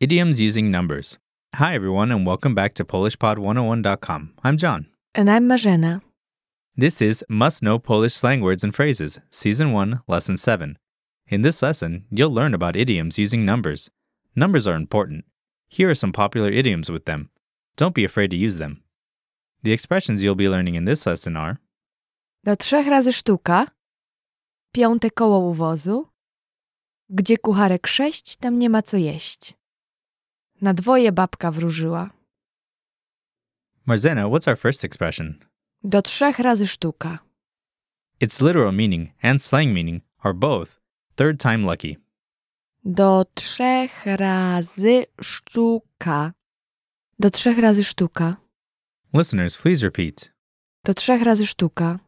Idioms using numbers. Hi, everyone, and welcome back to PolishPod101.com. I'm John. And I'm Marzena. This is Must Know Polish Slang Words and Phrases, Season 1, Lesson 7. In this lesson, you'll learn about idioms using numbers. Numbers are important. Here are some popular idioms with them. Don't be afraid to use them. The expressions you'll be learning in this lesson are Do trzech razy sztuka. Piąte koło u wozu. Gdzie kucharek sześć, tam nie ma co jeść. Na dwoje babka wróżyła. Marzena, what's our first expression? Do trzech razy sztuka. Its literal meaning and slang meaning are both third time lucky. Do trzech razy sztuka. Do trzech razy sztuka. Listeners, please repeat. Do trzech razy sztuka.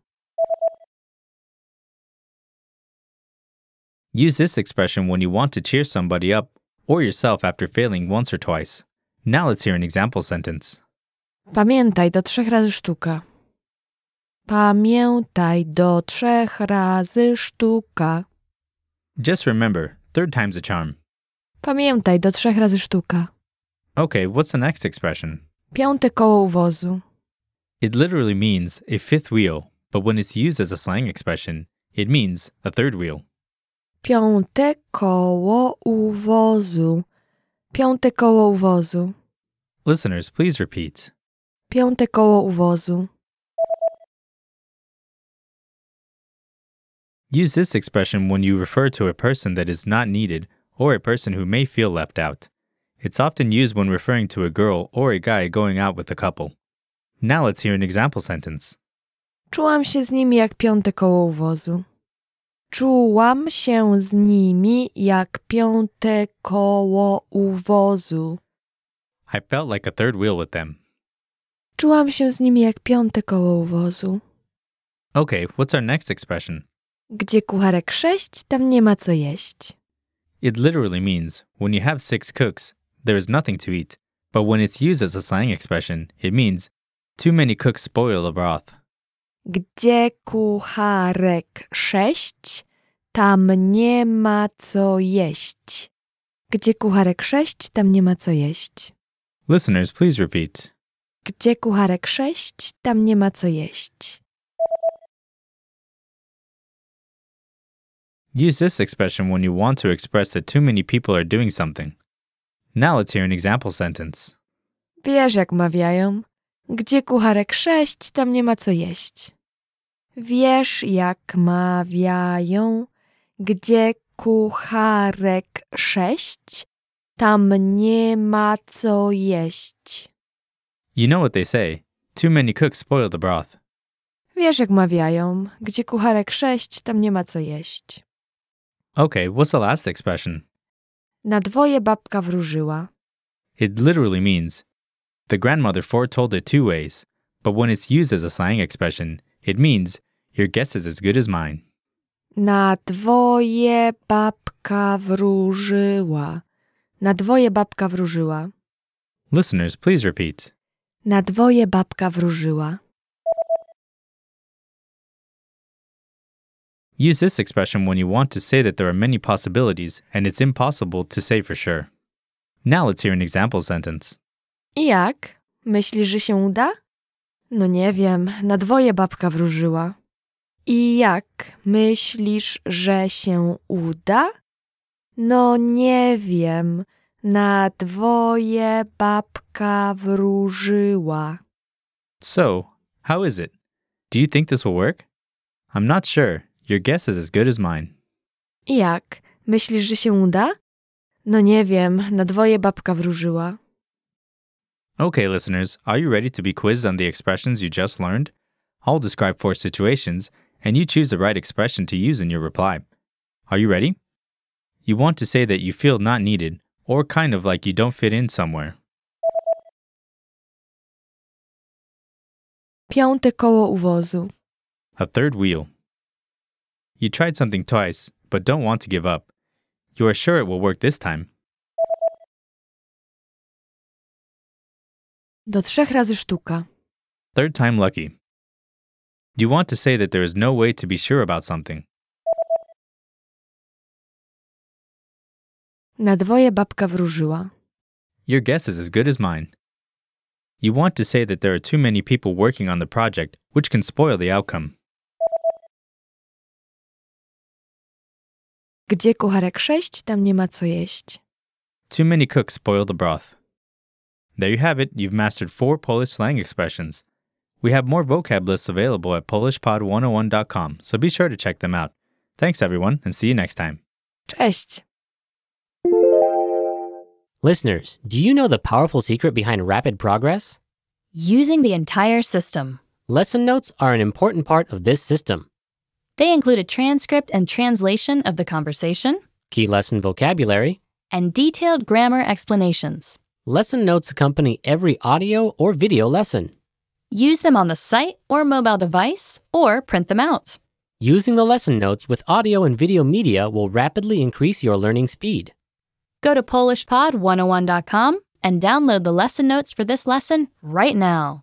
Use this expression when you want to cheer somebody up or yourself after failing once or twice. Now let's hear an example sentence. Pamiętaj, do trzech razy sztuka. Pamiętaj, do trzech razy sztuka. Just remember, third time's a charm. Pamiętaj, do trzech razy sztuka. Okay, what's the next expression? Piąte koło wozu. It literally means a fifth wheel, but when it's used as a slang expression, it means a third wheel. Piąte koło u wozu. Piąte koło u wozu. Listeners, please repeat. Piąte koło u wozu. Use this expression when you refer to a person that is not needed or a person who may feel left out. It's often used when referring to a girl or a guy going out with a couple. Now let's hear an example sentence. Czułam się z nimi jak piąte koło u wozu. Czułam się z nimi jak piąte koło u wozu. I felt like a third wheel with them. Czułam się z nimi jak piąte koło u wozu. Okay, what's our next expression? Gdzie kucharek sześć, tam nie ma co jeść. It literally means when you have six cooks, there is nothing to eat. But when it's used as a slang expression, it means too many cooks spoil the broth. Gdzie kucharek sześć, tam nie ma co jeść. Gdzie kucharek sześć, tam nie ma co jeść. Listeners, please repeat. Gdzie kucharek sześć, tam nie ma co jeść. Use this expression when you want to express that too many people are doing something. Now let's hear an example sentence. Wiesz, jak mawiają. Gdzie kucharek sześć, tam nie ma co jeść. Wiesz, jak mawiają. Gdzie kucharek sześć, tam nie ma co jeść. You know what they say too many cooks spoil the broth. Wiesz, jak mawiają. Gdzie kucharek sześć, tam nie ma co jeść. Okay, what's the last expression? Na dwoje babka wróżyła. It literally means the grandmother foretold it two ways, but when it's used as a slang expression, it means your guess is as good as mine. Na dwoje babka wróżyła. Na dwoje babka wróżyła. Listeners, please repeat. Na dwoje babka wróżyła. Use this expression when you want to say that there are many possibilities and it's impossible to say for sure. Now let's hear an example sentence. I jak? Myślisz, że się uda? No nie wiem, na dwoje babka wróżyła. I jak? Myślisz, że się uda? No nie wiem, na dwoje babka wróżyła. So, how is it? Do you think this will work? I'm not sure. Your guess is as good as mine. I jak? Myślisz, że się uda? No nie wiem, na dwoje babka wróżyła. Okay, listeners, are you ready to be quizzed on the expressions you just learned? I'll describe four situations, and you choose the right expression to use in your reply. Are you ready? You want to say that you feel not needed, or kind of like you don't fit in somewhere. Piąte koło u wozu. A third wheel. You tried something twice, but don't want to give up. You are sure it will work this time. Do trzech razy sztuka. Third time lucky. You want to say that there is no way to be sure about something. Na dwoje babka wróżyła. Your guess is as good as mine. You want to say that there are too many people working on the project, which can spoil the outcome. Gdzie kucharek sześć, tam nie ma co jeść. Too many cooks spoil the broth. There you have it, you've mastered four Polish slang expressions. We have more vocab lists available at PolishPod101.com, so be sure to check them out. Thanks, everyone, and see you next time. Cześć! Listeners, do you know the powerful secret behind rapid progress? Using the entire system. Lesson notes are an important part of this system. They include a transcript and translation of the conversation Key lesson vocabulary. and detailed grammar explanations. Lesson notes accompany every audio or video lesson. Use them on the site or mobile device or print them out. Using the lesson notes with audio and video media will rapidly increase your learning speed. Go to PolishPod101.com and download the lesson notes for this lesson right now.